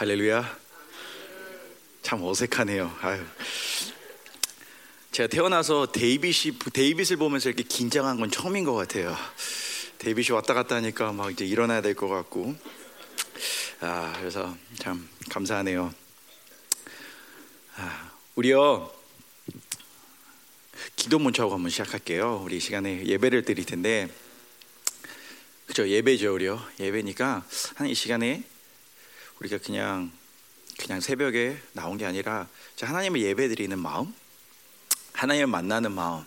할렐루야. 참 어색하네요. 아유. 제가 태어나서 데이빗이 데이빗을 보면서 이렇게 긴장한 건 처음인 것 같아요. 데이빗이 왔다 갔다 하니까 막 이제 일어나야 될 것 같고. 아, 그래서 참 감사하네요. 아, 우리요. 기도 먼저 한번 시작할게요. 우리 시간에 예배를 드릴 텐데. 그죠? 예배죠, 우리요. 예배니까 한 이 시간에 우리가 그냥 그냥 새벽에 나온 게 아니라 하나님을 예배드리는 마음, 하나님을 만나는 마음,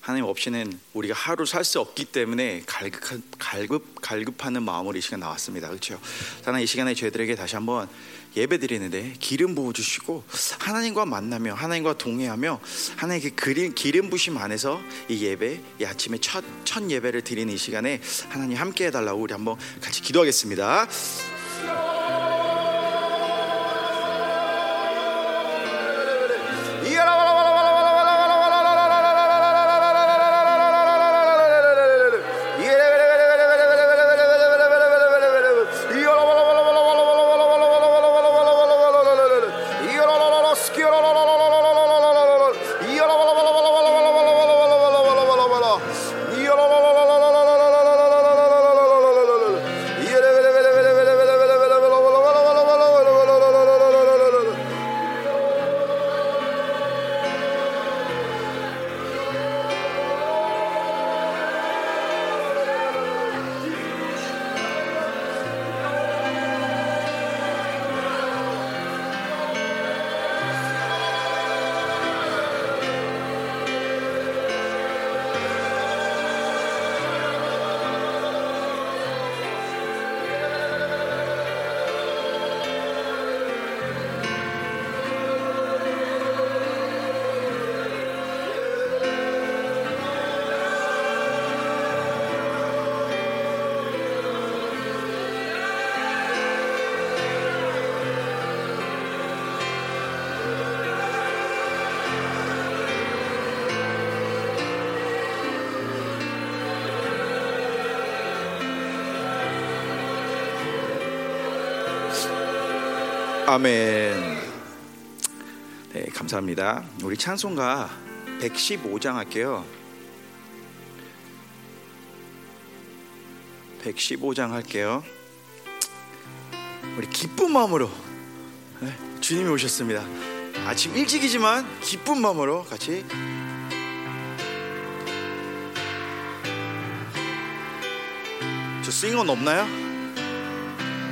하나님 없이는 우리가 하루 살 수 없기 때문에 갈급, 갈급, 갈급하는 마음으로 이 시간 나왔습니다. 그렇죠? 하나님 이 시간에 저희들에게 다시 한번 예배 드리는데 기름 부어 주시고 하나님과 만나며 하나님과 동행하며 하나님의 그 기름 부심 안에서 이 예배 이 아침에 첫, 첫 예배를 드리는 이 시간에 하나님 함께 해달라고 우리 한번 같이 기도하겠습니다. 아멘. 네, 감사합니다. 우리 찬송가 115장 할게요. 115장 할게요. 우리 기쁜 마음으로 네, 주님이 오셨습니다. 아침 일찍이지만 기쁜 마음으로 같이 저 싱어는 없나요?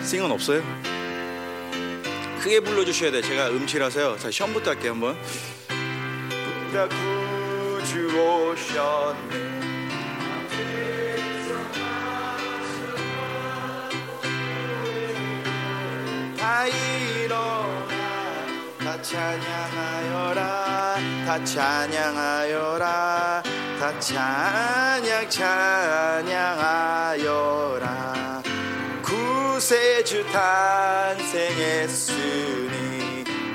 싱어는 없어요? 크게 불러주셔야 돼. 제가 음치라서요. 자, 시험부터 할게요, 한번. 다 일어나 다 찬양하여라 다 찬양하여라 다 찬양 찬양하여라 구세주 탄생했으니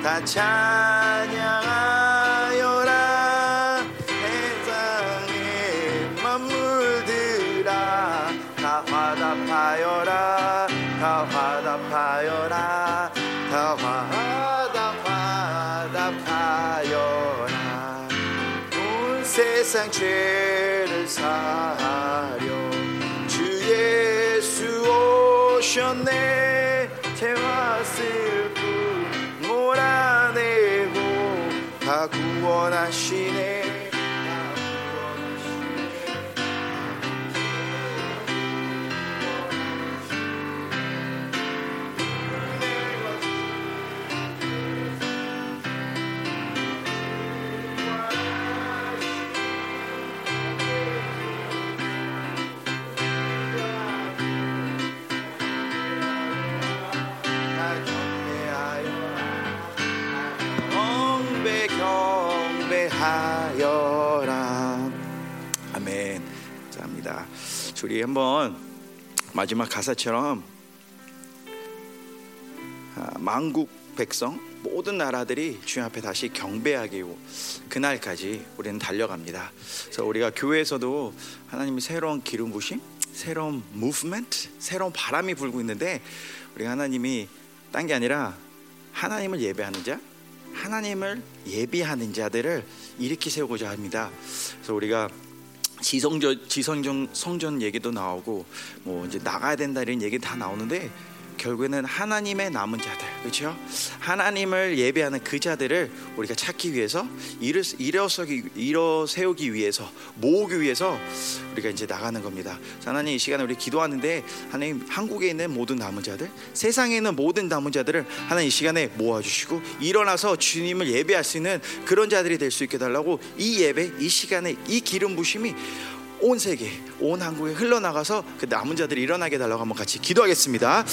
다 찬양하여라. 세상의 만물들아 다 화답하여라. 다 화답하여라. 다 화답 화답하여라. 온 세상 죄를 주 오셨네. 죄와 슬픔 몰아내고 다 구원하시네 우리 한번 마지막 가사처럼 아, 만국 백성 모든 나라들이 주님 앞에 다시 경배하기 그날까지 우리는 달려갑니다. 그래서 우리가 교회에서도 하나님이 새로운 기름 부심, 새로운 무브먼트, 새로운 바람이 불고 있는데 우리 하나님이 딴 게 아니라 하나님을 예배하는 자, 하나님을 예비하는 자들을 일으키 세우고자 합니다. 그래서 우리가 지성전 지성전 성전 얘기도 나오고 뭐 이제 나가야 된다 이런 얘기 다 나오는데 결국에는 하나님의 남은 자들, 그렇죠? 하나님을 예배하는 그 자들을 우리가 찾기 위해서 일어 일어서기 일어 세우기 위해서 모으기 위해서 우리가 이제 나가는 겁니다. 하나님 이 시간에 우리 기도하는데 하나님 한국에 있는 모든 남은 자들, 세상에 있는 모든 남은 자들을 하나님 이 시간에 모아 주시고 일어나서 주님을 예배할 수 있는 그런 자들이 될 수 있게 달라고 이 예배, 이 시간에 이 기름 부심이 온 세계, 온 한국에 흘러나가서 그 남은 자들이 일어나게 달라고 한번 같이 기도하겠습니다.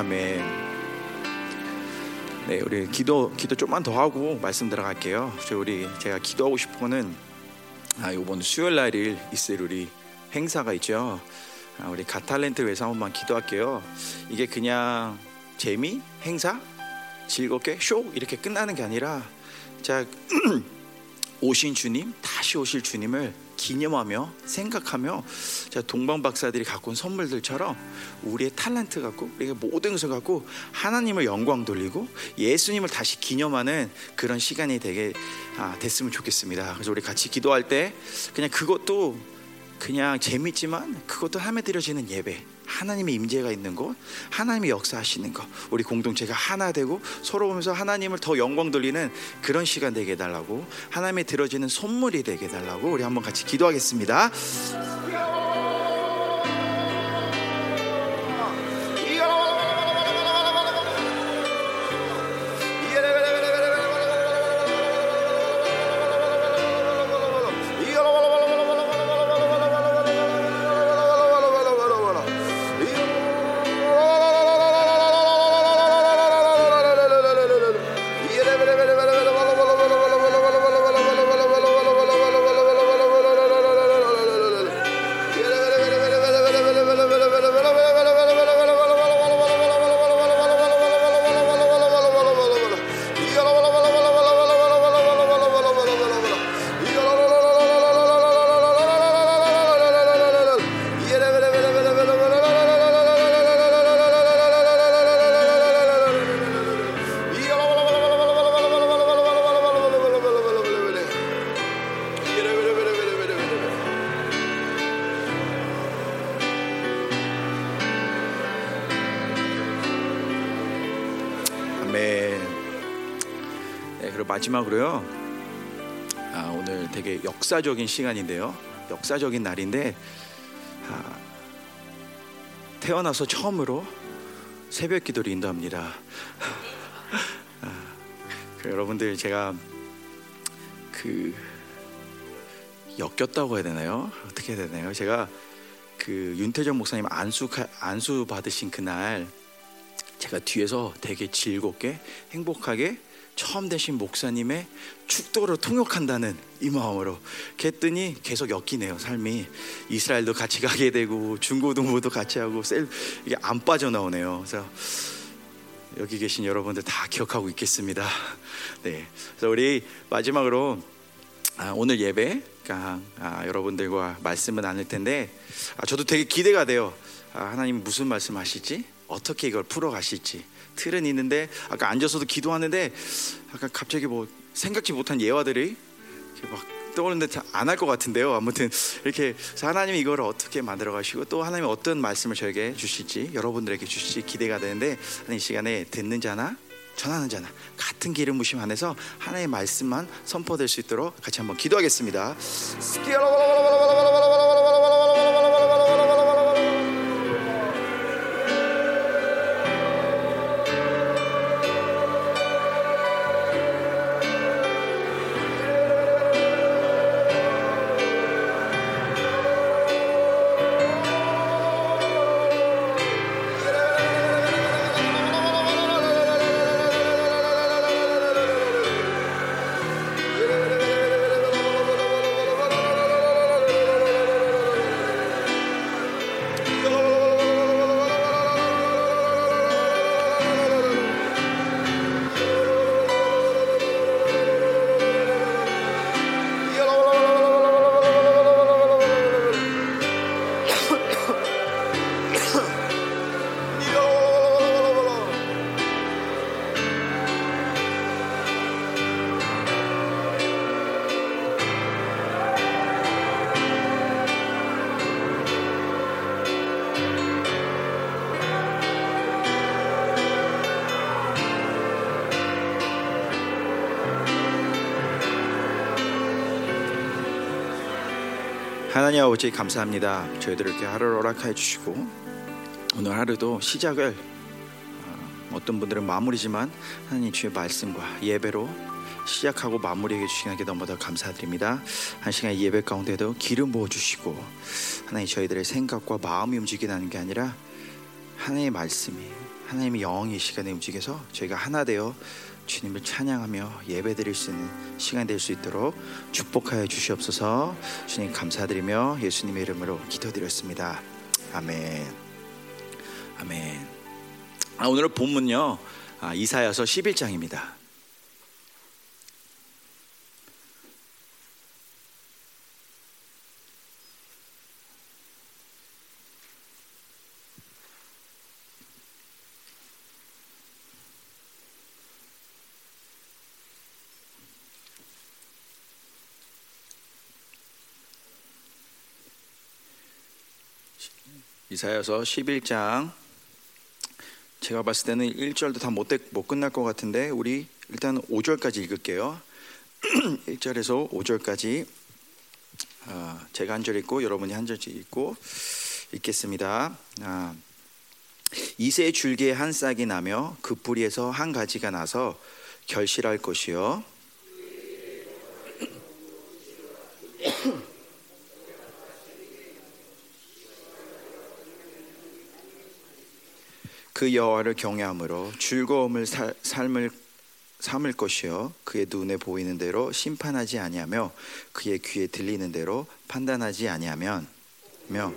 아멘. 네, 우리 기도 기도 좀만 더 하고 말씀 들어갈게요. 우리 제가 기도하고 싶은 아, 이번 수요일 날일 있을 우리 행사가 있죠. 아, 우리 가탈렌트 위해서 한 번만 기도할게요. 이게 그냥 재미 행사 즐겁게 쇼 이렇게 끝나는 게 아니라 자 오신 주님 다시 오실 주님을 기념하며 생각하며 자 동방 박사들이 갖고 온 선물들처럼 우리의 탤런트 갖고 우리가 모든 것을 갖고 하나님을 영광 돌리고 예수님을 다시 기념하는 그런 시간이 되게 아, 됐으면 좋겠습니다. 그래서 우리 같이 기도할 때 그냥 그것도 그냥 재밌지만 그것도 함에 드려지는 예배 하나님의 임재가 있는 곳, 하나님의 역사하시는 것, 우리 공동체가 하나 되고 서로 보면서 하나님을 더 영광 돌리는 그런 시간 되게 해달라고 하나님의 들어지는 선물이 되게 해달라고 우리 한번 같이 기도하겠습니다. 마지막으로요. 아, 오늘 되게 역사적인 시간인데요. 역사적인 날인데 아, 태어나서 처음으로 새벽 기도를 인도합니다. 아, 그 여러분들 제가 그 엮였다고 해야 되나요? 어떻게 해야 되나요? 제가 그 윤태정 목사님 안수 안수 받으신 그날 제가 뒤에서 되게 즐겁게 행복하게 처음 되신 목사님의 축도를 통역한다는 이 마음으로 했더니 계속 엮이네요 삶이. 이스라엘도 같이 가게 되고 중고등부도 같이 하고 셀 이게 안 빠져나오네요. 그래서 여기 계신 여러분들 다 기억하고 있겠습니다. 네. 그래서 우리 마지막으로 아, 오늘 예배가 아, 여러분들과 말씀을 나눌 텐데 아, 저도 되게 기대가 돼요. 아, 하나님 무슨 말씀하실지 어떻게 이걸 풀어 가실지 틀은 있는데 아까 앉아서도 기도하는데 아까 갑자기 뭐 생각지 못한 예화들이 막 떠오르는데 안 할 것 같은데요. 아무튼 이렇게 하나님이 이걸 어떻게 만들어 가시고 또 하나님이 어떤 말씀을 저에게 주실지 여러분들에게 주실지 기대가 되는데 이 시간에 듣는 자나 전하는 자나 같은 기름 부심 안에서 하나님의 말씀만 선포될 수 있도록 같이 한번 기도하겠습니다. 하나님 아버지 감사합니다. 저희들 이렇게 하루를 허락해 주시고 오늘 하루도 시작을 어, 어떤 분들은 마무리지만 하나님 주의 말씀과 예배로 시작하고 마무리해 주시는 게 너무나 감사드립니다. 한 시간 예배 가운데도 기름 부어 주시고 하나님 저희들의 생각과 마음이 움직이는 게 아니라 하나님의 말씀이 하나님의 영이 시간에 움직여서 저희가 하나 되어 주님을 찬양하며 예배드릴 수 있는 시간 될 수 있도록 축복하여 주시옵소서. 주님 감사드리며 예수님의 이름으로 기도드렸습니다. 아멘. 아멘. 아, 오늘 본문요 아, 이사야서 11장입니다. 이사야서 11장 제가 봤을 때는 1절도 다못 못 끝날 것 같은데 우리 일단 5절까지 읽을게요. 1절에서 5절까지 아, 제가 한 절 읽고 여러분이 한 절씩 읽고 읽겠습니다. 아, 이세 줄기에 한 싹이 나며 그 뿌리에서 한 가지가 나서 결실할 것이요 그 여호와를 경외함으로 즐거움을 살, 삶을 삼을 것이요. 그의 눈에 보이는 대로 심판하지 아니하며 그의 귀에 들리는 대로 판단하지 아니하면 며.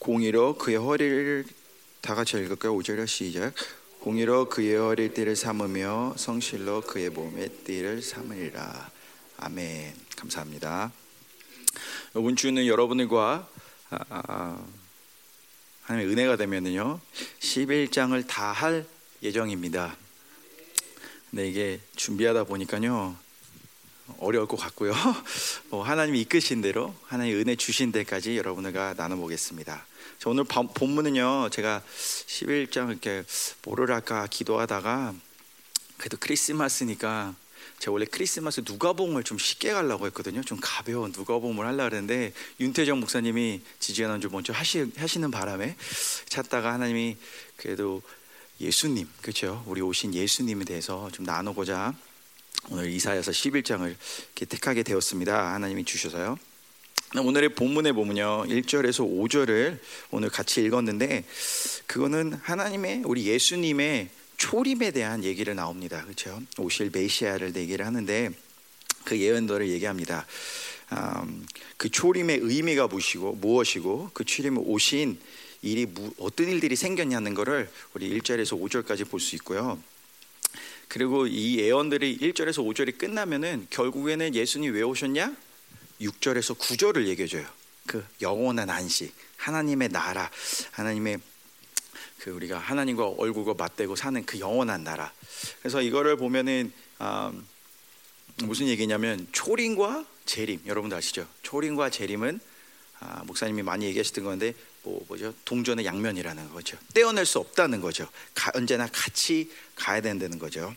공의로 그의 허리를 다 같이 읽을까요? 5절에 시작 공의로 그의 어릴 띠를 삼으며 성실로 그의 몸의 띠를 삼으리라. 아멘. 감사합니다. 이번 주는 여러분들과 아, 아, 아 하나님의 은혜가 되면은요 11장을 다 할 예정입니다. 근데 이게 준비하다 보니까요 어려울 것 같고요. 뭐 하나님이 이끄신 대로 하나님 은혜 주신 데까지 여러분들과 나눠보겠습니다. 오늘 본문은요 제가 11장 이렇게 뭐를 할까 기도하다가 그래도 크리스마스니까 제가 원래 크리스마스 누가복음을 좀 쉽게 가려고 했거든요. 좀 가벼운 누가복음을 하려고 했는데 윤태정 목사님이 지지난주 먼저 하시, 하시는 바람에 찾다가 하나님이 그래도 예수님 그렇죠. 우리 오신 예수님에 대해서 좀 나누고자 오늘 이사야서 11장을 택하게 되었습니다. 하나님이 주셔서요. 오늘의 본문에 보면요 1절에서 5절을 오늘 같이 읽었는데 그거는 하나님의 우리 예수님의 초림에 대한 얘기를 나옵니다. 그렇죠? 오실 메시아를 얘기를 하는데 그 예언들을 얘기합니다. 음, 그 초림의 의미가 무엇이고 무엇이고 그 초림에 오신 일이 어떤 일들이 생겼냐는 것을 우리 1절에서 5절까지 볼 수 있고요. 그리고 이 예언들이 1절에서 5절이 끝나면은 결국에는 예수님이 왜 오셨냐? 6절에서 9절을 얘기해 줘요. 그 영원한 안식, 하나님의 나라, 하나님의 그 우리가 하나님과 얼굴과 맞대고 사는 그 영원한 나라. 그래서 이거를 보면은 아, 무슨 얘기냐면 초림과 재림 여러분도 아시죠? 초림과 재림은 아, 목사님이 많이 얘기하셨던 건데 뭐 뭐죠? 동전의 양면이라는 거죠. 떼어낼 수 없다는 거죠. 가, 언제나 같이 가야 된다는 거죠.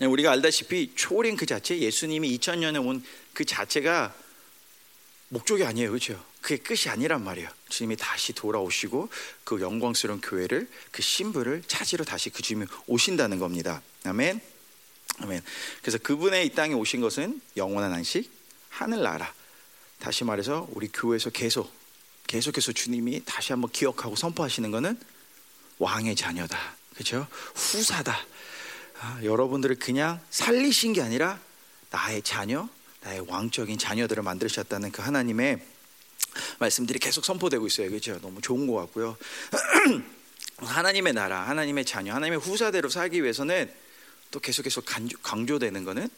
우리가 알다시피 초림 그 자체 예수님이 2000년에 온 그 자체가 목적이 아니에요. 그렇죠? 그게 끝이 아니란 말이에요. 주님이 다시 돌아오시고 그 영광스러운 교회를 그 신부를 찾으러 다시 그 주님이 오신다는 겁니다. 아멘. 아멘. 그래서 그분의 이 땅에 오신 것은 영원한 안식, 하늘나라. 다시 말해서 우리 교회에서 계속 계속해서 주님이 다시 한번 기억하고 선포하시는 것은 왕의 자녀다. 그렇죠? 후사다. 아, 여러분들을 그냥 살리신 게 아니라 나의 자녀, 나의 왕적인 자녀들을 만드셨다는 그 하나님의 말씀들이 계속 선포되고 있어요. 그렇죠? 너무 좋은 것 같고요. 하나님의 나라, 하나님의 자녀, 하나님의 후사대로 살기 위해서는 또 계속해서 강조, 강조되는 것은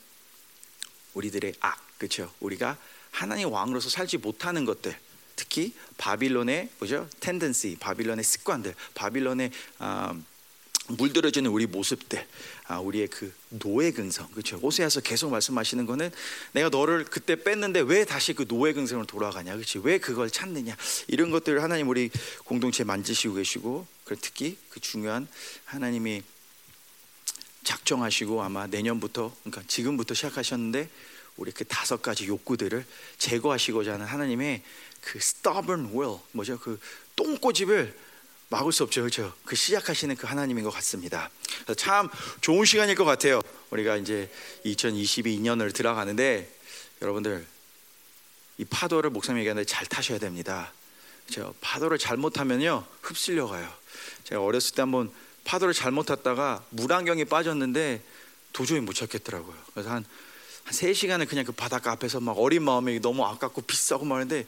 우리들의 악, 그렇죠? 우리가 하나님 왕으로서 살지 못하는 것들, 특히 바빌론의 뭐죠? 텐던시, 바빌론의 습관들, 바빌론의 어, 물들어지는 우리 모습들, 아, 우리의 그 노예 근성, 그렇죠? 오세아서 계속 말씀하시는 거는 내가 너를 그때 뺐는데 왜 다시 그 노예 근성으로 돌아가냐, 그렇지? 왜 그걸 찾느냐? 이런 것들을 하나님 우리 공동체 만지시고 계시고, 특히 그 중요한 하나님이 작정하시고 아마 내년부터, 그러니까 지금부터 시작하셨는데 우리 그 다섯 가지 욕구들을 제거하시고자 하는 하나님의 그 stubborn will, 뭐죠? 그 똥꼬집을 막을 수 없죠, 그렇죠? 그 시작하시는 그 하나님인 것 같습니다. 참 좋은 시간일 것 같아요. 우리가 이제 2022년을 들어가는데 여러분들 이 파도를 목사님 얘기하는데 잘 타셔야 됩니다. 그렇죠? 파도를 잘못하면요 흡실려 가요. 제가 어렸을 때 한번 파도를 잘못 탔다가 물안경이 빠졌는데 도저히 못 찾겠더라고요. 그래서 한, 한 3시간을 그냥 그 바닷가 앞에서 막 어린 마음에 너무 아깝고 비싸고 말는데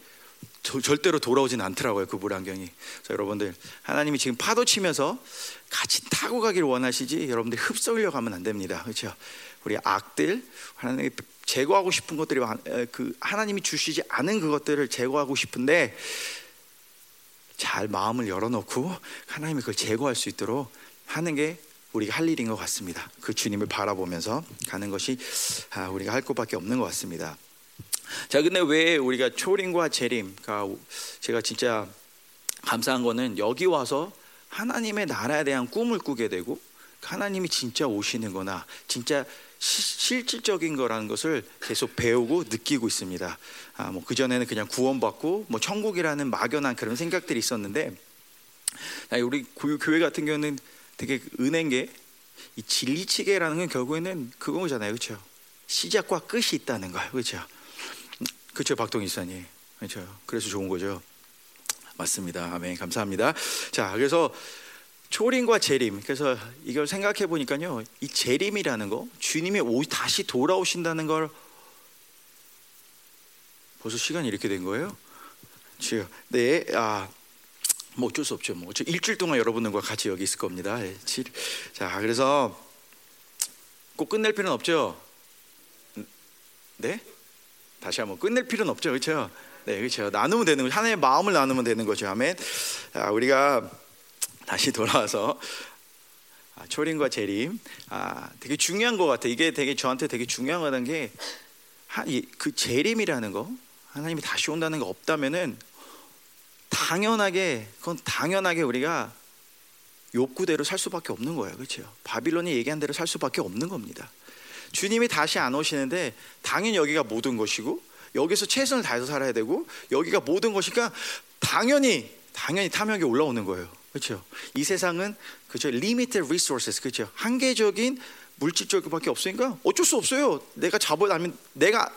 저, 절대로 돌아오진 않더라고요 그 물안경이. 자, 여러분들 하나님이 지금 파도 치면서 같이 타고 가기를 원하시지 여러분들 흡수하려 가면 안 됩니다. 그렇죠? 우리 악들 하나님이 제거하고 싶은 것들이 그 하나님이 주시지 않은 그것들을 제거하고 싶은데 잘 마음을 열어놓고 하나님이 그걸 제거할 수 있도록 하는 게 우리가 할 일인 것 같습니다. 그 주님을 바라보면서 가는 것이 아, 우리가 할 것밖에 없는 것 같습니다. 자, 근데 왜 우리가 초림과 재림, 그러니까 제가 진짜 감사한 거는 여기 와서 하나님의 나라에 대한 꿈을 꾸게 되고 하나님이 진짜 오시는 거나 진짜 시, 실질적인 거라는 것을 계속 배우고 느끼고 있습니다. 아, 뭐 그전에는 그냥 구원받고 뭐 천국이라는 막연한 그런 생각들이 있었는데 우리 교회 같은 경우는 되게 은혜인 게이 진리치계라는 건 결국에는 그거잖아요. 그렇죠? 시작과 끝이 있다는 거예요. 그렇죠? 그렇죠, 박동희 사님. 그렇죠. 그래서 좋은 거죠. 맞습니다. 아멘. 감사합니다. 자, 그래서 초림과 재림. 그래서 이걸 생각해 보니까요. 이 재림이라는 거, 주님이 오, 다시 돌아오신다는 걸 벌써 시간이 이렇게 된 거예요? 지금 네, 아, 뭐 어쩔 수 없죠. 뭐 일주일 동안 여러분들과 같이 여기 있을 겁니다. 예, 자, 그래서 꼭 끝낼 필요는 없죠. 네? 다시 한번 끝낼 필요는 없죠, 그렇죠? 네, 그렇죠. 나누면 되는 거죠. 하나의 마음을 나누면 되는 거죠. 아멘. 자, 우리가 다시 돌아와서 아, 초림과 재림, 아, 되게 중요한 것 같아. 이게 되게 저한테 되게 중요하다는 게, 그 재림이라는 거, 하나님이 다시 온다는 거 없다면은 당연하게 그건 당연하게 우리가 욕구대로 살 수밖에 없는 거예요, 그렇죠? 바빌론이 얘기한 대로 살 수밖에 없는 겁니다. 주님이 다시 안 오시는데 당연히 여기가 모든 것이고 여기서 최선을 다해서 살아야 되고 여기가 모든 것이니까 당연히 당연히 탐욕이 올라오는 거예요. 그렇죠? 이 세상은 그죠? limited resources 그렇죠? 한계적인 물질적밖에 없으니까 어쩔 수 없어요. 내가 잡아나면 내가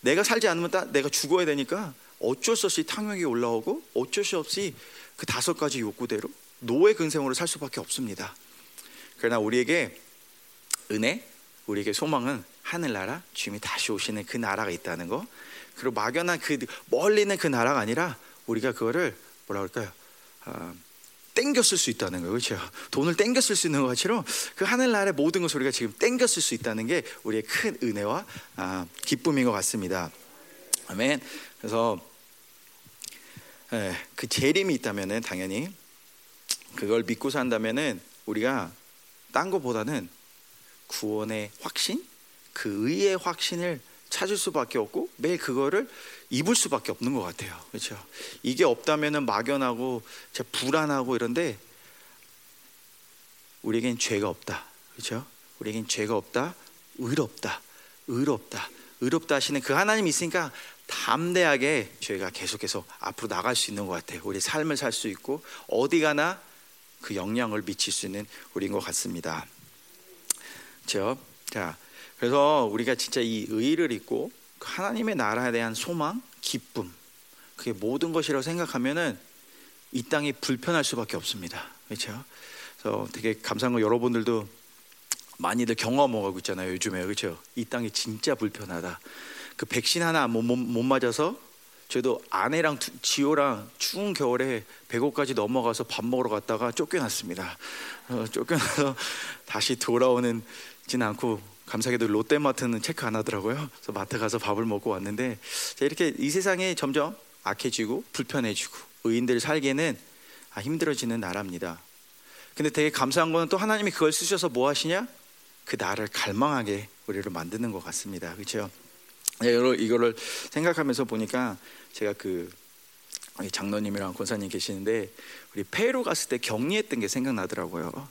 내가 살지 않으면 내가 죽어야 되니까 어쩔 수 없이 탐욕이 올라오고 어쩔 수 없이 그 다섯 가지 욕구대로 노예 근생으로 살 수밖에 없습니다. 그러나 우리에게 은혜, 우리에게 소망은 하늘나라 주님이 다시 오시는 그 나라가 있다는 거 그리고 막연한 그 멀리 있는 그 나라가 아니라 우리가 그거를 뭐라 그럴까요? 아, 땡겨 쓸 수 있다는 거예요. 그렇죠? 돈을 쓸수 있는 것처럼 그 하늘나라의 모든 것을 우리가 지금 쓸수 있다는 게 우리의 큰 은혜와 아, 기쁨인 것 같습니다. 아멘. 그래서 예, 그 재림이 있다면은 당연히 그걸 믿고 산다면은 우리가 딴 거보다는 구원의 확신, 그 의의 확신을 찾을 수밖에 없고 매일 그거를 입을 수밖에 없는 것 같아요. 그렇죠? 이게 없다면은 막연하고 불안하고 이런데 우리에겐 죄가 없다. 그렇죠? 우리에겐 죄가 없다. 의롭다. 의롭다. 의롭다 하시는 그 하나님 있으니까 담대하게 저희가 계속해서 앞으로 나갈 수 있는 것 같아요. 우리 삶을 살 수 있고 어디 가나 그 영향을 미칠 수 있는 우리인 것 같습니다. 그렇죠? 자, 그래서 우리가 진짜 이 의를 잊고 그 하나님의 나라에 대한 소망, 기쁨, 그게 모든 것이라고 생각하면은 이 땅이 불편할 수밖에 없습니다. 그렇죠? 그래서 되게 감사한 거 여러분들도 많이들 경험하고 있잖아요. 요즘에 그렇죠? 이 땅이 진짜 불편하다. 그 백신 하나 못, 못, 못 맞아서 저도 아내랑 지호랑 추운 겨울에 백오까지 넘어가서 밥 먹으러 갔다가 쫓겨났습니다. 어, 쫓겨나서 다시 돌아오는 진 않고 감사하게도 롯데마트는 체크 안 하더라고요. 그래서 마트 가서 밥을 먹고 왔는데 이렇게 이 세상이 점점 악해지고 불편해지고 의인들 살기에는 아, 힘들어지는 나라입니다. 근데 되게 감사한 거는 또 하나님이 그걸 쓰셔서 뭐 하시냐? 그 나를 갈망하게 우리를 만드는 것 같습니다. 그렇죠? 이거를 생각하면서 보니까 제가 그 장로님이랑 권사님 계시는데 우리 페루 갔을 때 격리했던 게 생각나더라고요.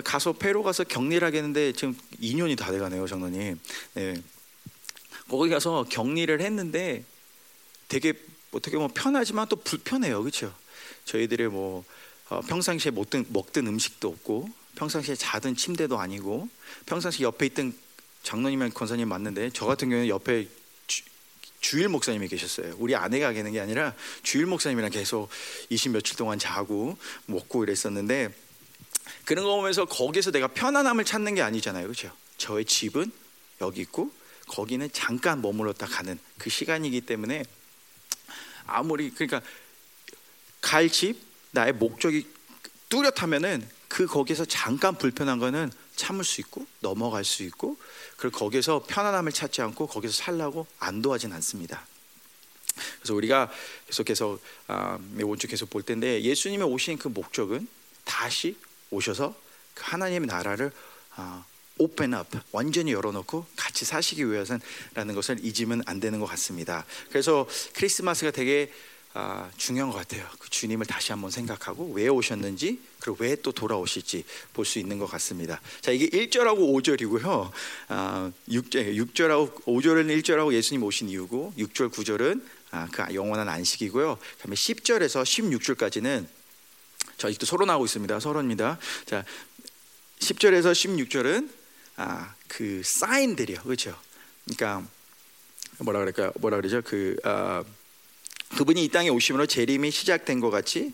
가서 페루 가서 격리를 하겠는데 지금 2년이 다 돼가네요, 장로님. 네. 거기 가서 격리를 했는데 되게 어떻게 보면 편하지만 또 불편해요, 그렇죠? 저희들의 뭐 어, 평상시에 먹던, 먹던 음식도 없고 평상시에 자던 침대도 아니고 평상시 옆에 있던 장로님이랑 권사님 맞는데 저 같은 경우는 옆에 주, 일 목사님이 계셨어요. 우리 아내가 계는 게 아니라 주일 목사님이랑 계속 20 며칠 동안 자고 먹고 이랬었는데 그런 거 보면서 거기서 내가 편안함을 찾는 게 아니잖아요. 그렇죠? 저의 집은 여기 있고 거기는 잠깐 머물렀다 가는 그 시간이기 때문에 아무리 그러니까 갈 집 나의 목적이 뚜렷하면은 그 거기서 잠깐 불편한 거는 참을 수 있고 넘어갈 수 있고 그리고 거기서 편안함을 찾지 않고 거기서 살라고 안도하진 않습니다. 그래서 우리가 계속해서 아, 이번 주 계속 볼 텐데 예수님의 오신 그 목적은 다시 오셔서 그 하나님의 나라를 아, open up 완전히 열어놓고 같이 사시기 위해서라는 것을 잊으면 안 되는 것 같습니다. 그래서 크리스마스가 되게 아, 중요한 것 같아요. 그 주님을 다시 한번 생각하고 왜 오셨는지 그리고 왜 또 돌아오실지 볼 수 있는 것 같습니다. 자 이게 1절하고 5절이고요. 아, 6절, 6절하고 5절은 1절하고 예수님 오신 이유고 6절 9절은 아, 그 영원한 안식이고요. 그다음에 10절에서 16절까지는 저 아직도 서론하고 있습니다. 서론입니다. 자, 10절에서 16절은 아, 그 사인들이요. 그렇죠? 그러니까 뭐라 그럴까요? 뭐라 그러죠? 그 아, 그분이 이 땅에 오심으로 재림이 시작된 것 같이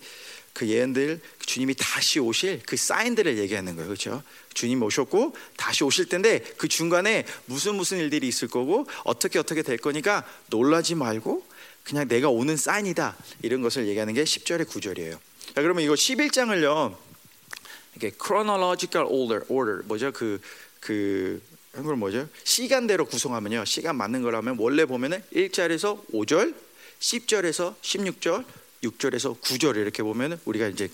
그 예언들 주님이 다시 오실 그 사인들을 얘기하는 거예요. 그렇죠? 주님 오셨고 다시 오실 텐데 그 중간에 무슨 무슨 일들이 있을 거고 어떻게 어떻게 될 거니까 놀라지 말고 그냥 내가 오는 사인이다. 이런 것을 얘기하는 게 10절의 9절이에요. 자, 그러면 이거 11장을요. 이게 chronological order, order 뭐죠? 그, 그, 한글 뭐죠? 시간대로 구성하면요. 시간 맞는 거라면 원래 보면은 1절에서 5절, 10절에서 16절, 6절에서 9절 이렇게 보면은 우리가 이제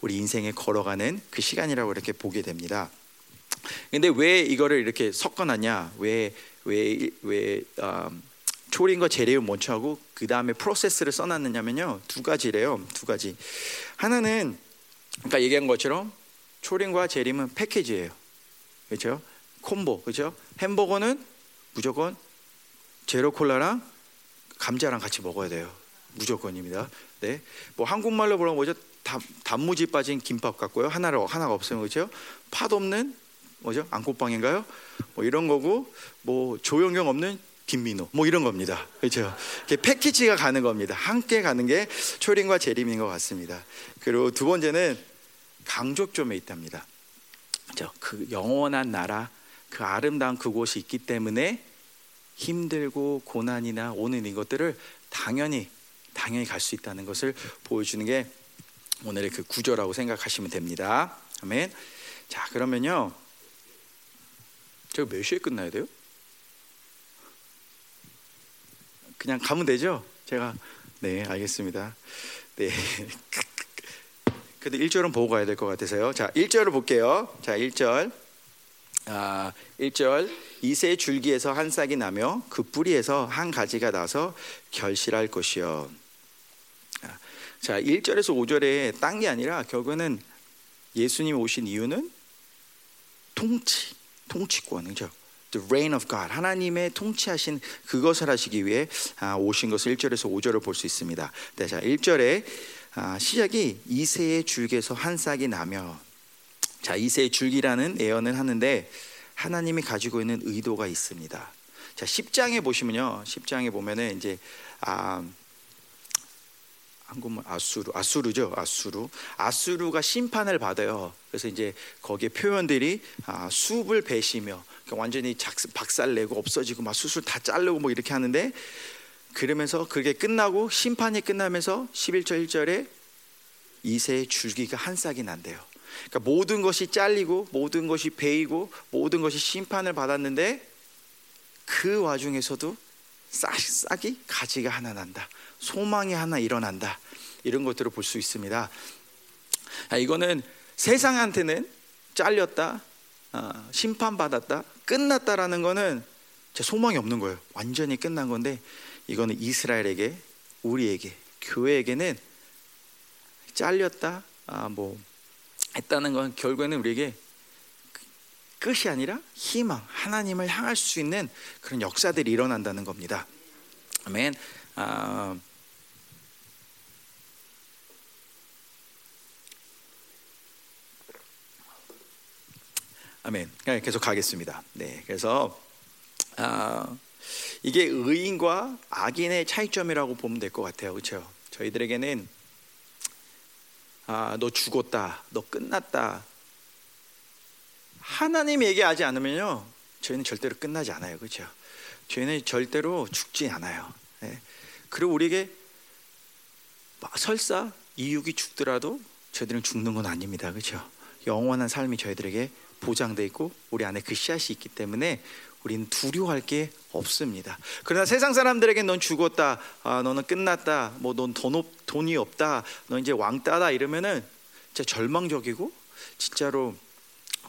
우리 인생에 걸어가는 그 시간이라고 이렇게 보게 됩니다. 근데 왜 이거를 이렇게 섞어놨냐? 왜, 왜, 왜, 음, 초림과 재래를 먼저 하고? 그 다음에 프로세스를 써놨느냐면요. 두 가지래요 두 가지. 하나는 그러니까 얘기한 것처럼 초림과 재림은 패키지예요. 그렇죠? 콤보 그렇죠? 햄버거는 무조건 제로 콜라랑 감자랑 같이 먹어야 돼요. 무조건입니다. 네뭐 한국말로 보면 뭐죠? 단, 단무지 빠진 김밥 같고요. 하나로 하나가 없으면 그렇죠? 팥 없는 뭐죠? 안꽃빵인가요? 뭐 이런 거고 뭐 조영경 없는 김민호 뭐 이런 겁니다. 그렇죠? 패키지가 가는 겁니다. 함께 가는 게 초림과 재림인 것 같습니다. 그리고 두 번째는 강족점에 있답니다. 그렇죠? 그 영원한 나라, 그 아름다운 그곳이 있기 때문에 힘들고 고난이나 오는 이것들을 당연히 당연히 갈 수 있다는 것을 보여주는 게 오늘의 그 구조라고 생각하시면 됩니다. 아멘. 자, 그러면요. 제가 몇 시에 끝나야 돼요? 그냥 가면 되죠? 제가 네, 알겠습니다. 네. 그래도 1절은 보고 가야 될 것 같아서요. 자, 1절을 볼게요. 자, 1절. 아, 1절 이세 줄기에서 한 싹이 나며 그 뿌리에서 한 가지가 나서 결실할 것이요. 아, 자, 1절에서 5절에 딴 게 아니라 결국에는 예수님 오신 이유는 통치, 통치권, 그죠? The reign of God, 하나님의 통치하신 그것을 하시기 위해 아, 오신 것을 1절에서 5절을 볼 수 있습니다. 네, 자, 1절에 아, 시작이 이세의 줄기에서 한 싹이 나며 자, 이세의 줄기라는 예언을 하는데 하나님이 가지고 있는 의도가 있습니다. 자, 10장에 보시면요. 10장에 보면은 이제 아 한국말 아수르 아수르죠? 아수르. 아수르가 심판을 받아요. 그래서 이제 거기에 표현들이 아, 숲을 베시며 그러니까 완전히 작, 박살내고 없어지고 막 수술 다 자르고 뭐 이렇게 하는데 그러면서 그게 끝나고 심판이 끝나면서 11절 1절에 이세의 줄기가 한 싹이 난대요. 그러니까 모든 것이 잘리고 모든 것이 베이고 모든 것이 심판을 받았는데 그 와중에서도 싹, 싹이 가지가 하나 난다. 소망이 하나 일어난다. 이런 것들을 볼 수 있습니다. 아, 이거는 세상한테는 잘렸다, 아, 심판받았다, 끝났다라는 거는 소망이 없는 거예요. 완전히 끝난 건데 이거는 이스라엘에게, 우리에게, 교회에게는 잘렸다, 아, 뭐 했다는 건 결국에는 우리에게 끝이 아니라 희망, 하나님을 향할 수 있는 그런 역사들이 일어난다는 겁니다. 아멘. 아, 아멘. 네, 계속 가겠습니다. 네, 그래서 아, 이게 의인과 악인의 차이점이라고 보면 될 것 같아요. 그렇죠? 저희들에게는 아, 너 죽었다, 너 끝났다. 하나님 얘기하지 않으면요, 저희는 절대로 끝나지 않아요, 그렇죠? 저희는 절대로 죽지 않아요. 네. 그리고 우리에게 설사 이육이 죽더라도 저희들은 죽는 건 아닙니다, 그렇죠? 영원한 삶이 저희들에게 보장돼 있고 우리 안에 그 씨앗이 있기 때문에 우리는 두려워할 게 없습니다. 그러나 세상 사람들에게 넌 죽었다, 아, 너는 끝났다, 뭐 넌 돈, 돈이 없다, 너 이제 왕따다 이러면은 진짜 절망적이고 진짜로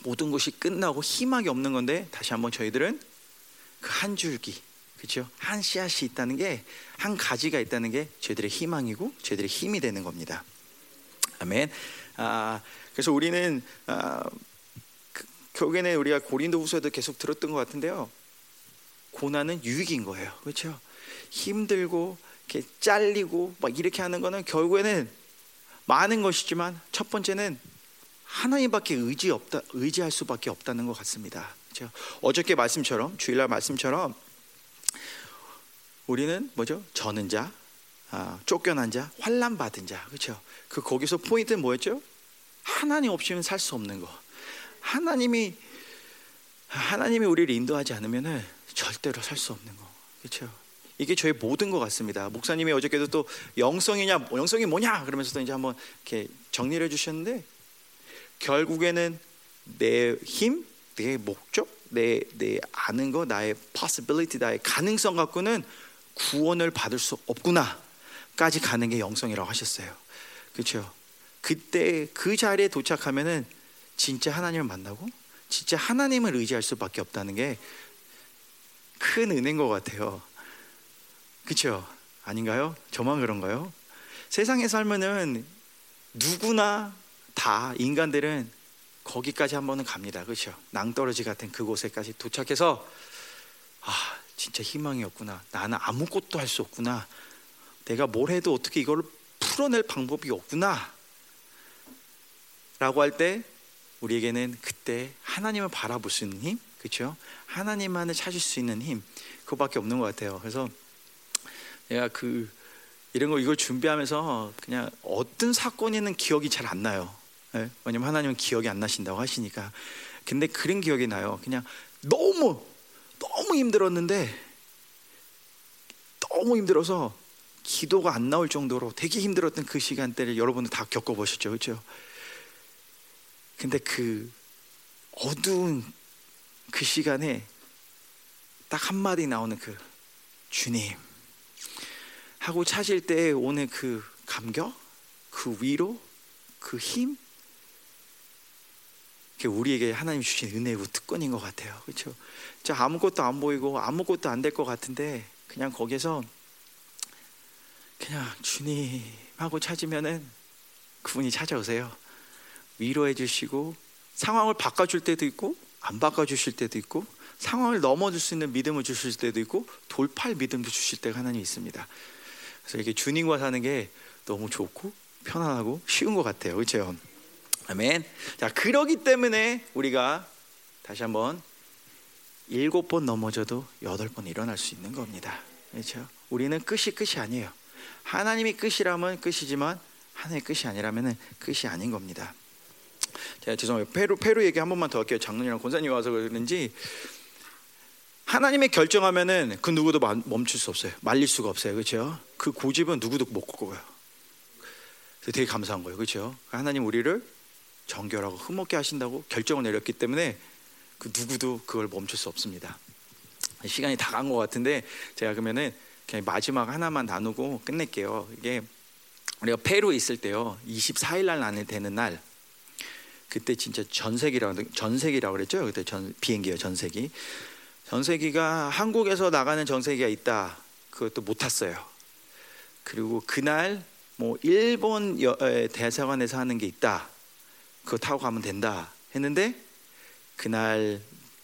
모든 것이 끝나고 희망이 없는 건데 다시 한번 저희들은 그 한 줄기, 그렇죠? 한 씨앗이 있다는 게 한 가지가 있다는 게 저희들의 희망이고 저희들의 힘이 되는 겁니다. 아멘. 아, 그래서 우리는 아, 결국에는 우리가 고린도후서도 계속 들었던 것 같은데요. 고난은 유익인 거예요. 그렇죠? 힘들고 이렇게 잘리고 막 이렇게 하는 거는 결국에는 많은 것이지만 첫 번째는 하나님밖에 의지 없다 의지할 수밖에 없다는 것 같습니다. 그렇죠? 어저께 말씀처럼 주일날 말씀처럼 우리는 뭐죠? 저는 자, 아, 쫓겨난 자, 환란 받은 자, 그렇죠? 그 거기서 포인트는 뭐였죠? 하나님 없이는 살 수 없는 거. 하나님이 하나님이 우리를 인도하지 않으면은 절대로 살 수 없는 거. 그렇죠? 이게 저의 모든 것 같습니다. 목사님이 어저께도 또 영성이냐, 영성이 뭐냐 그러면서 또 이제 한번 이렇게 정리를 해주셨는데 결국에는 내 힘, 내 목적, 내, 내 아는 거, 나의 possibility, 나의 가능성 갖고는 구원을 받을 수 없구나까지 가는 게 영성이라고 하셨어요. 그렇죠? 그때 그 자리에 도착하면은 진짜 하나님을 만나고 진짜 하나님을 의지할 수밖에 없다는 게 큰 은혜인 것 같아요. 그렇죠? 아닌가요? 저만 그런가요? 세상에 살면은 누구나 다 인간들은 거기까지 한 번은 갑니다. 그렇죠? 낭떠러지 같은 그곳에까지 도착해서 아 진짜 희망이 없구나. 나는 아무것도 할 수 없구나. 내가 뭘 해도 어떻게 이걸 풀어낼 방법이 없구나. 라고 할 때 우리에게는 그때 하나님을 바라볼 수 있는 힘, 그렇죠? 하나님만을 찾을 수 있는 힘, 그거밖에 없는 것 같아요. 그래서 내가 그 이런 거 이걸 준비하면서 그냥 어떤 사건이는 기억이 잘 안 나요. 네? 왜냐면 하나님은 기억이 안 나신다고 하시니까. 근데 그런 기억이 나요. 그냥 너무 너무 힘들었는데 너무 힘들어서 기도가 안 나올 정도로 되게 힘들었던 그 시간대를 여러분들 다 겪어보셨죠, 그렇죠? 근데 그 어두운 그 시간에 딱 한마디 나오는 그 주님 하고 찾을 때 오는 그 감격, 그 위로, 그 힘, 그게 우리에게 하나님 주신 은혜고 특권인 것 같아요. 그렇죠? 저 아무것도 안 보이고 아무것도 안 될 것 같은데 그냥 거기서 그냥 주님 하고 찾으면은 그분이 찾아오세요. 위로해 주시고 상황을 바꿔 줄 때도 있고 안 바꿔 주실 때도 있고 상황을 넘어줄 수 있는 믿음을 주실 때도 있고 돌파할 믿음도 주실 때가 하나님 있습니다. 그래서 이게 주님과 사는 게 너무 좋고 편안하고 쉬운 것 같아요. 그렇죠? 아멘. 자, 그러기 때문에 우리가 다시 한번 일곱 번 넘어져도 여덟 번 일어날 수 있는 겁니다. 그렇죠? 우리는 끝이 끝이 아니에요. 하나님이 끝이라면 끝이지만 하나님의 끝이 아니라면 끝이 아닌 겁니다. 제가 죄송해요. 페루 페루 얘기 한 번만 더 할게요. 장로님이랑 권사님 와서 그러는지 하나님의 결정하면은 그 누구도 멈출 수 없어요. 말릴 수가 없어요. 그렇죠? 그 고집은 누구도 못 꺾어요. 되게 감사한 거예요. 그렇죠? 하나님 우리를 정결하고 흠없게 하신다고 결정을 내렸기 때문에 그 누구도 그걸 멈출 수 없습니다. 시간이 다 간 것 같은데 제가 그러면은 그냥 마지막 하나만 나누고 끝낼게요. 이게 우리가 페루 있을 때요. 24일 날 안에 되는 날 그때 진짜 전세기라고 전세기라고 그랬죠. 그때 전 비행기요 전세기. 전세기가 한국에서 나가는 전세기가 있다. 그것도 못 탔어요. 그리고 그날 뭐 일본 대사관에서 하는 게 있다. 그거 타고 가면 된다 했는데 그날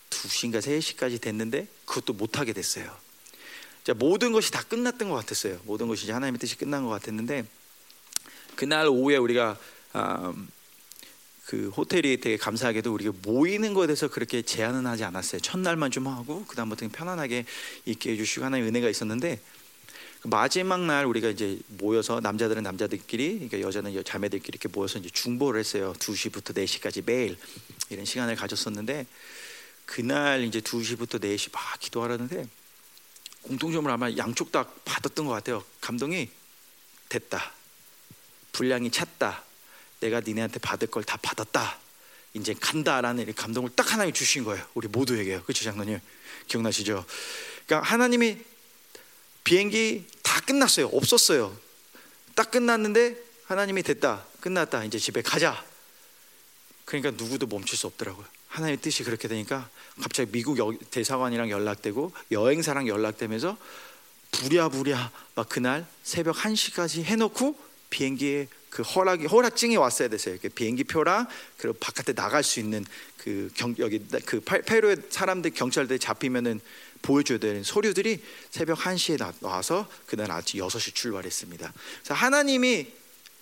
2시인가 3시까지 됐는데 그것도 못 하게 됐어요. 자, 모든 것이 다 끝났던 것 같았어요. 모든 것이 하나님의 뜻이 끝난 것 같았는데 그날 오후에 우리가 음, 그 호텔이 되게 감사하게도 우리가 모이는 것에 대해서 그렇게 제한은 하지 않았어요. 첫날만 좀 하고 그다음부터는 편안하게 있게 해주시고 하나의 은혜가 있었는데 그 마지막 날 우리가 이제 모여서 남자들은 남자들끼리 그러니까 여자는 자매들끼리 이렇게 모여서 이제 중보를 했어요. 2시부터 4시까지 매일 이런 시간을 가졌었는데 그날 이제 2시부터 4시 막 기도하라는데 공통점을 아마 양쪽 다 받았던 것 같아요. 감동이 됐다. 분량이 찼다. 내가 니네한테 받을 걸 다 받았다. 이제 간다라는 감동을 딱 하나님이 주신 거예요. 우리 모두에게요. 그렇죠, 장로님? 기억나시죠? 그러니까 하나님이 비행기 다 끝났어요. 없었어요. 딱 끝났는데 하나님이 됐다. 끝났다. 이제 집에 가자. 그러니까 누구도 멈출 수 없더라고요. 하나님의 뜻이 그렇게 되니까 갑자기 미국 대사관이랑 연락되고 여행사랑 연락되면서 부랴부랴 막 그날 새벽 1시까지 해놓고 비행기에 그 허락이 허락증이 왔어야 됐어요. 그 비행기 표랑 그리고 바깥에 나갈 수 있는 그 경, 여기 그 페루의 사람들 경찰들 잡히면은 보여줘야 되는 서류들이 새벽 1시에 나와서 그날 아침 6시 출발했습니다. 그래서 하나님이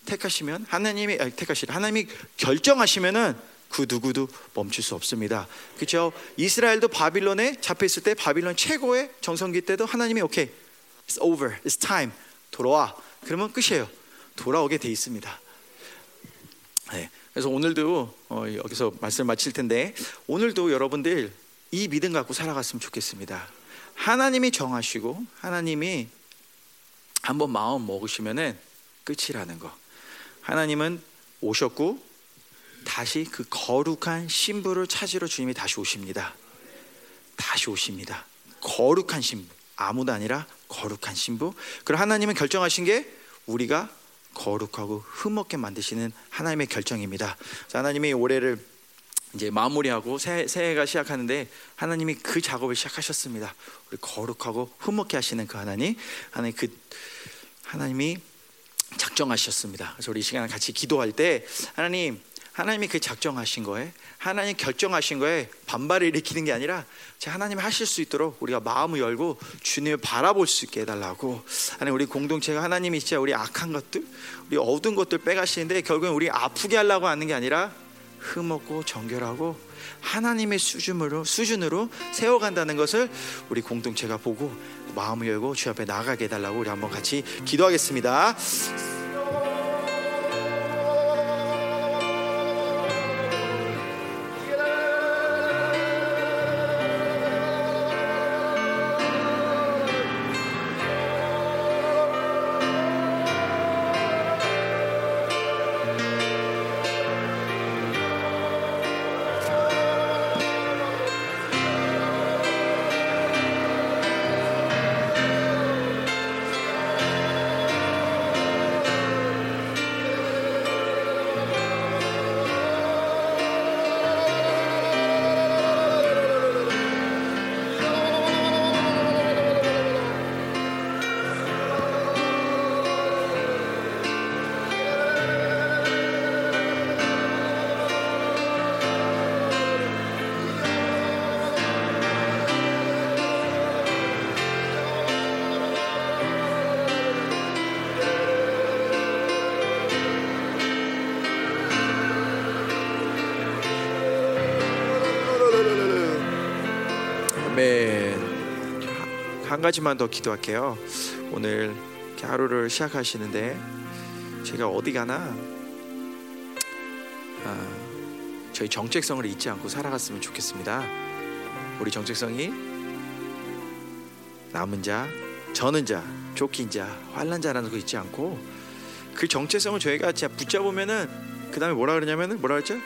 택하시면 하나님이 아니, 택하시라 하나님이 결정하시면은 그 누구도 멈출 수 없습니다. 그렇죠? 이스라엘도 바빌론에 잡혀 있을 때 바빌론 최고의 정성기 때도 하나님이 오케이, it's over, it's time 돌아와. 그러면 끝이에요. 돌아오게 돼 있습니다. 네. 그래서 오늘도 어, 여기서 말씀 마칠 텐데 오늘도 여러분들 이 믿음 갖고 살아갔으면 좋겠습니다. 하나님이 정하시고 하나님이 한번 마음 먹으시면은 끝이라는 거. 하나님은 오셨고 다시 그 거룩한 신부를 찾으러 주님이 다시 오십니다. 다시 오십니다. 거룩한 신부. 아무도 아니라 거룩한 신부. 그럼 하나님은 결정하신 게 우리가 거룩하고 흠없게 만드시는 하나님의 결정입니다. 하나님이 올해를 이제 마무리하고 새, 새해가 시작하는데 하나님이 그 작업을 시작하셨습니다. 우리 거룩하고 흠없게 하시는 그 하나님, 하나님 그 하나님이 작정하셨습니다. 그래서 우리 이 시간 같이 기도할 때 하나님 하나님이 그 작정하신 거에 하나님 결정하신 거에 반발을 일으키는 게 아니라 하나님이 하실 수 있도록 우리가 마음을 열고 주님을 바라볼 수 있게 해달라고 하나님 우리 공동체가 하나님이 진짜 우리 악한 것들 우리 어두운 것들 빼가시는데 결국엔 우리 아프게 하려고 하는 게 아니라 흠없고 정결하고 하나님의 수준으로 수준으로 세워간다는 것을 우리 공동체가 보고 마음을 열고 주 앞에 나가게 해달라고 우리 한번 같이 기도하겠습니다. 한 가지만 더 기도할게요. 오늘 하루를 시작하시는데 제가 어디 가나 아, 저희 정체성을 잊지 않고 살아갔으면 좋겠습니다. 우리 정체성이 남은 자, 저는 자, 쫓긴 자, 환난 자라는 거 잊지 않고 그 정체성을 저희가 붙잡으면은 그 다음에 뭐라 그러냐면은 뭐라 그랬죠?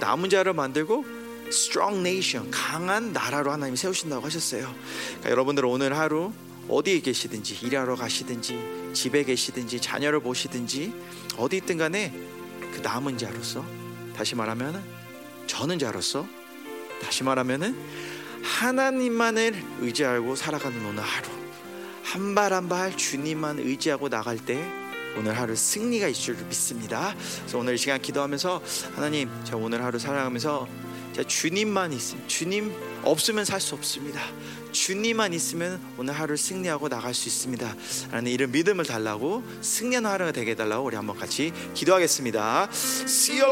남은 자를 만들고 strong nation 강한 나라로 하나님이 세우신다고 하셨어요. 그러니까 여러분들 오늘 하루 어디에 계시든지 일하러 가시든지 집에 계시든지 자녀를 보시든지 어디 있든 간에 그 남은 자로서 다시 말하면 저는 자로서 다시 말하면은 하나님만을 의지하고 살아가는 오늘 하루 한 발 한 발 주님만 의지하고 나갈 때 오늘 하루 승리가 있을 줄 믿습니다. 그래서 오늘 이 시간 기도하면서 하나님 제가 오늘 하루 살아가면서 자, 주님만 있으면 주님 없으면 살 수 없습니다. 주님만 있으면 오늘 하루 승리하고 나갈 수 있습니다. 라는 이런 믿음을 달라고 승리하는 하루가 되게 해달라고 우리 한번 같이 기도하겠습니다. 시오